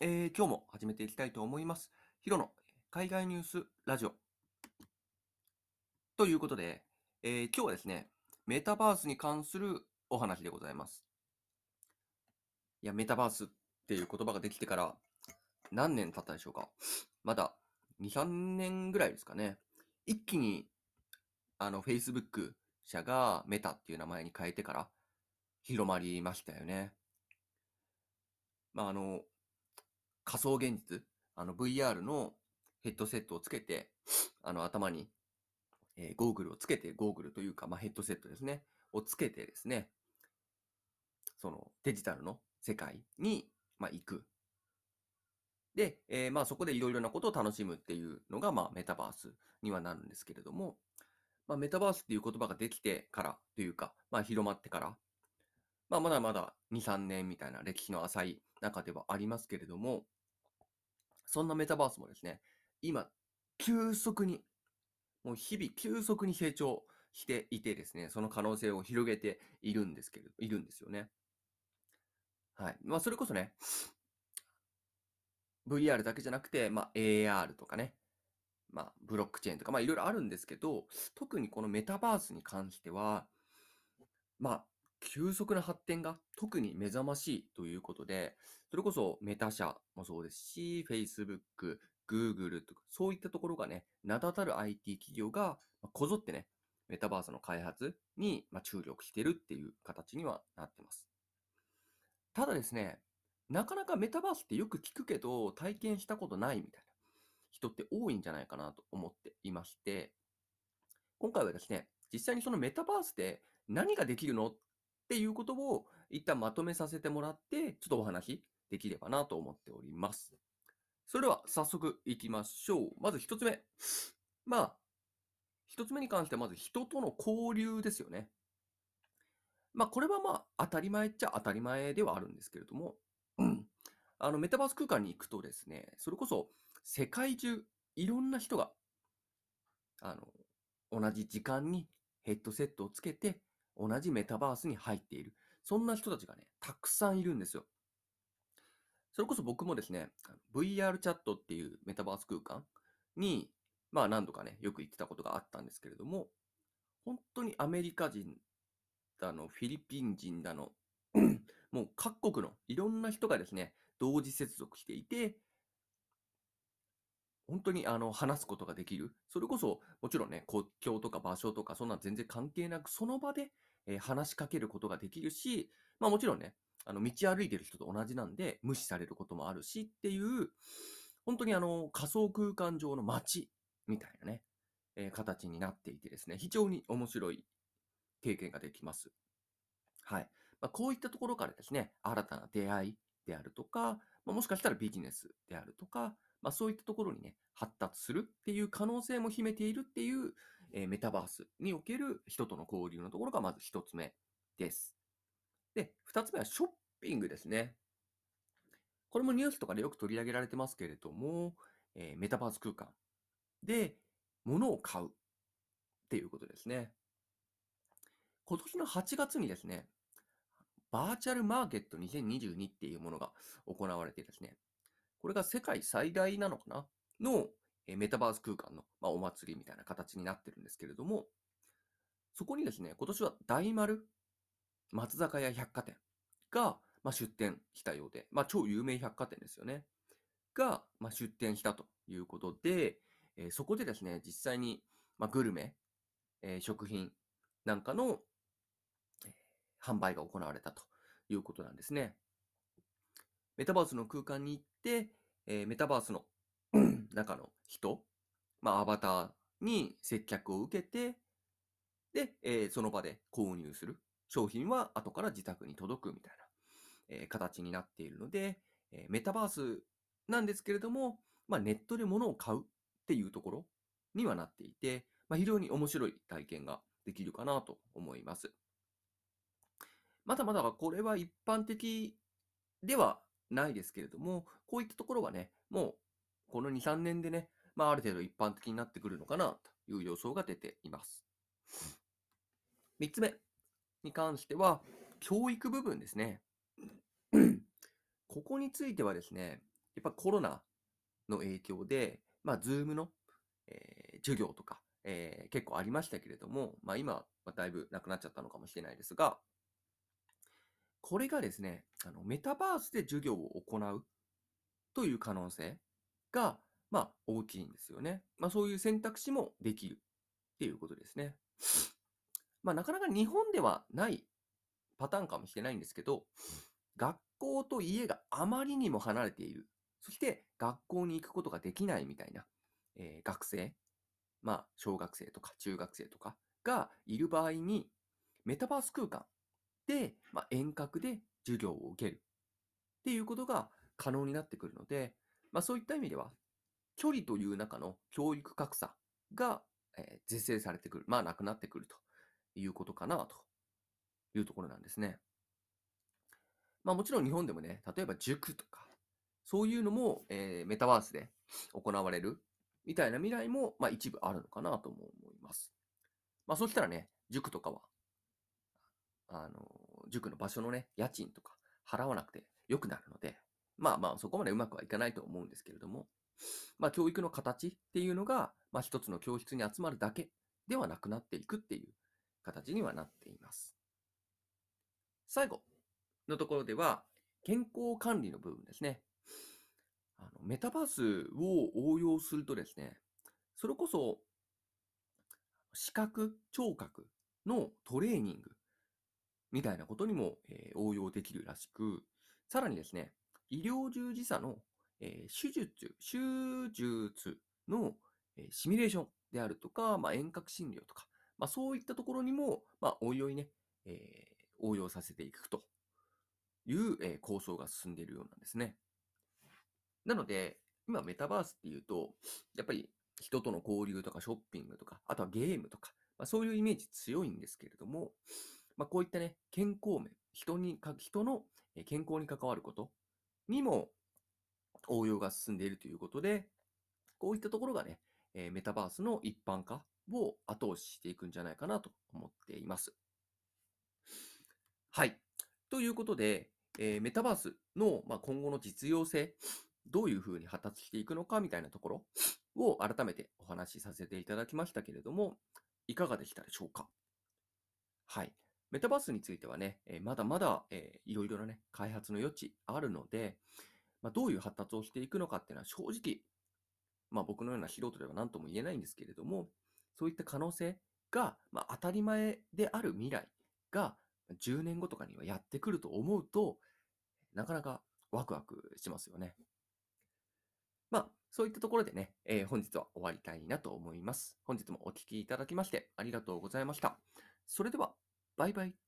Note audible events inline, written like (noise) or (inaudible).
えー今日も始めていきたいと思います。ヒロの海外ニュースラジオ。ということで、えー今日はですね、メタバースに関するお話でございます。いや、メタバースっていう言葉ができてから何年経ったでしょうか。まだ2、3年ぐらいですかね。一気に、あの、Facebook 社がメタっていう名前に変えてから広まりましたよね。まあ、あの、仮想現実、あの VR のヘッドセットをつけて、あの頭に、えーゴーグルをつけて、ゴーグルというか、まあ、ヘッドセットですね、をつけてですね、そのデジタルの世界に、まあ、行く。で、えーまあ、そこでいろいろなことを楽しむっていうのが、まあ、メタバースにはなるんですけれども、まあ、メタバースっていう言葉ができてからというか、まあ、広まってから、まあ、まだまだ2、3年みたいな歴史の浅い中ではありますけれども、そんなメタバースもですね、今、急速に、もう日々急速に成長していてですね、その可能性を広げているんですけれど、いるんですよね。はい。まあ、それこそね、VR だけじゃなくて、まあ、AR とかね、まあ、ブロックチェーンとか、まあ、いろいろあるんですけど、特にこのメタバースに関しては、まあ、急速な発展が特に目覚ましいということで、それこそメタ社もそうですし、Facebook、Google とか、そういったところがね、名だたる IT 企業がこぞってね、メタバースの開発に注力してるっていう形にはなってます。ただですね、なかなかメタバースってよく聞くけど、体験したことないみたいな人って多いんじゃないかなと思っていまして、今回はですね、実際にそのメタバースで何ができるのっていうことを一旦まとめさせてもらって、ちょっとお話できればなと思っております。それでは早速いきましょう。まず一つ目。まあ、一つ目に関してはまず人との交流ですよね。まあこれはまあ当たり前っちゃ当たり前ではあるんですけれども、う (clears throat) んあのメタバース空間に行くとですね、それこそ世界中いろんな人があの同じ時間にヘッドセットをつけて同じメタバースに入っている。そんな人たちがね、たくさんいるんですよ。それこそ僕もですね、VR チャットっていうメタバース空間に、まあ何度かね、よく行ってたことがあったんですけれども、本当にアメリカ人だの、フィリピン人だの、(clears throat) もう各国のいろんな人がですね、同時接続していて、本当にあの話すことができる。それこそ、もちろんね、国境とか場所とか、そんな全然関係なく、その場で、えー話しかけることができるし、まあもちろんね、あの道歩いてる人と同じなんで、無視されることもあるしっていう、本当にあの仮想空間上の街みたいなね、えー形になっていてですね、非常に面白い経験ができます。はい。まあ、こういったところからですね、新たな出会いであるとか、まあ、もしかしたらビジネスであるとか、まあ、そういったところにね、発達するっていう可能性も秘めているっていう、えーメタバースにおける人との交流のところがまず一つ目です。で、二つ目はショッピングですね。これもニュースとかでよく取り上げられてますけれども、えーメタバース空間で物を買うっていうことですね。今年の8月にですね、バーチャルマーケット2022っていうものが行われてですね、これが世界最大なのかな？のえメタバース空間の、まあ、お祭りみたいな形になってるんですけれども、そこにですね、今年は大丸松坂屋百貨店が、まあ、出店したようで、まあ、超有名百貨店ですよね。が、まあ、出店したということで、えーそこでですね、実際に、まあ、グルメ、えー食品なんかの、えー販売が行われたということなんですね。メタバースの空間に行って、えーメタバースの (clears throat) 中の人、まあ、アバターに接客を受けて、で、えーその場で購入する。商品は後から自宅に届くみたいな、えー形になっているので、えメタバースなんですけれども、まあ、ネットで物を買うっていうところにはなっていて、まあ、非常に面白い体験ができるかなと思います。まだまだこれは一般的ではないですけれども、こういったところはね、もうこの2、3年でね、まあ、ある程度一般的になってくるのかなという予想が出ています。3つ目に関しては、教育部分ですね。(clears throat) ここについてはですね、やっぱコロナの影響で、まあ、ズームの、えー授業とか、えー結構ありましたけれども、まあ、今はだいぶなくなっちゃったのかもしれないですが、これがですね、あのメタバースで授業を行うという可能性が、まあ、大きいんですよね。まあ、そういう選択肢もできるっていうことですね。まあ、なかなか日本ではないパターンかもしれないんですけど、学校と家があまりにも離れている。そして学校に行くことができないみたいな、えー学生、まあ、小学生とか中学生とかがいる場合に、メタバース空間で、まあ、遠隔で授業を受けるっていうことが可能になってくるので、まあ、そういった意味では、距離という中の教育格差が、えー是正されてくる、まあ、なくなってくるということかなというところなんですね。まあ、もちろん日本でもね、例えば塾とか、そういうのも、えーメタバースで行われるみたいな未来も、まあ、一部あるのかなとも思います。まあ、そうしたらね、塾とかは、あの、塾の場所のね、家賃とか払わなくて良くなるので、まあまあ、そこまでうまくはいかないと思うんですけれども、まあ、教育の形っていうのが、まあ、一つの教室に集まるだけではなくなっていくっていう形にはなっています。最後のところでは、健康管理の部分ですね。あのメタバースを応用するとですね、それこそ視覚、聴覚のトレーニングみたいなことにも、えー応用できるらしく、さらにですね、医療従事者の、えー手術、手術の、えシミュレーションであるとか、まあ、遠隔診療とか、まあ、そういったところにも、まあ、おいおいね、えー応用させていくという、えー構想が進んでいるようなんですね。なので、今メタバースっていうと、やっぱり人との交流とかショッピングとか、あとはゲームとか、まあ、そういうイメージ強いんですけれども、まあ、こういったね、健康面、人にか、人の健康に関わることにも応用が進んでいるということで、こういったところがね、えメタバースの一般化を後押ししていくんじゃないかなと思っています。はい。ということで、えメタバースの、ま、今後の実用性、どういうふうに発達していくのかみたいなところを改めてお話しさせていただきましたけれども、いかがでしたでしょうか？はい。メタバースについてはね、えまだまだ、えーいろいろなね、開発の余地あるので、まあ、どういう発達をしていくのかっていうのは正直、まあ、僕のような素人では何とも言えないんですけれども、そういった可能性が、まあ、当たり前である未来が10年後とかにはやってくると思うと、なかなかワクワクしますよね。まあ、そういったところでね、えー本日は終わりたいなと思います。本日もお聞きいただきましてありがとうございました。それでは、バイバイ。